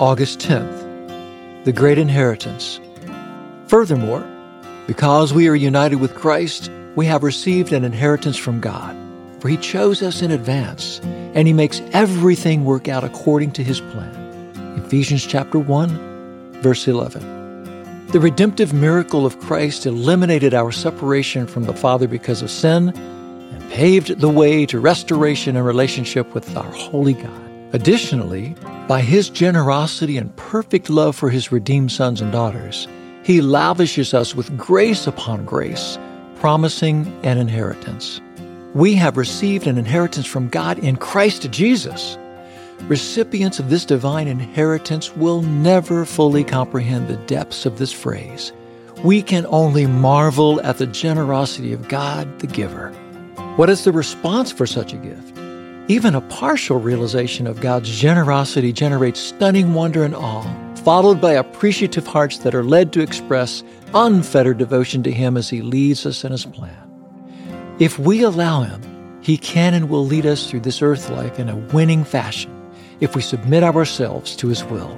August 10th, the great inheritance. Furthermore, because we are united with Christ, we have received an inheritance from God, for He chose us in advance, and He makes everything work out according to His plan. Ephesians chapter 1, verse 11. The redemptive miracle of Christ eliminated our separation from the Father because of sin and paved the way to restoration and relationship with our holy God. Additionally, by his generosity and perfect love for his redeemed sons and daughters, he lavishes us with grace upon grace, promising an inheritance. We have received an inheritance from God in Christ Jesus. Recipients of this divine inheritance will never fully comprehend the depths of this phrase. We can only marvel at the generosity of God, the giver. What is the response for such a gift? Even a partial realization of God's generosity generates stunning wonder and awe, followed by appreciative hearts that are led to express unfettered devotion to Him as He leads us in His plan. If we allow Him, He can and will lead us through this earth life in a winning fashion if we submit ourselves to His will.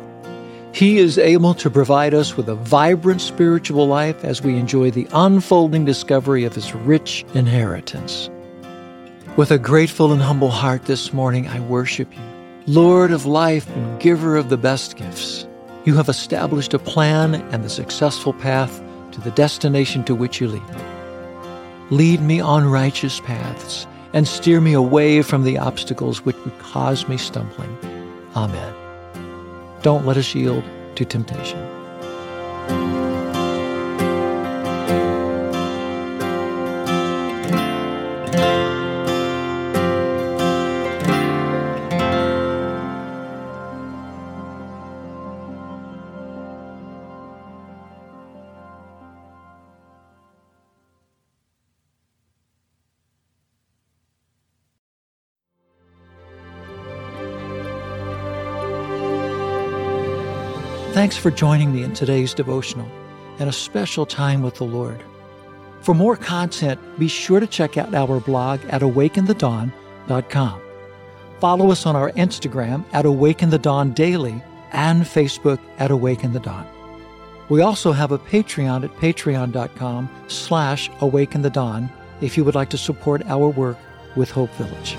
He is able to provide us with a vibrant spiritual life as we enjoy the unfolding discovery of His rich inheritance. With a grateful and humble heart this morning, I worship you, Lord of life and giver of the best gifts. You have established a plan and the successful path to the destination to which you lead me. Lead me on righteous paths and steer me away from the obstacles which would cause me stumbling. Amen. Don't let us yield to temptation. Thanks for joining me in today's devotional and a special time with the Lord. For more content, be sure to check out our blog at awakeinthedawn.com. Follow us on our Instagram at Awake In the Dawn Daily and Facebook at Awake In the Dawn. We also have a Patreon at patreon.com slash awake in the dawn if you would like to support our work with Hope Village.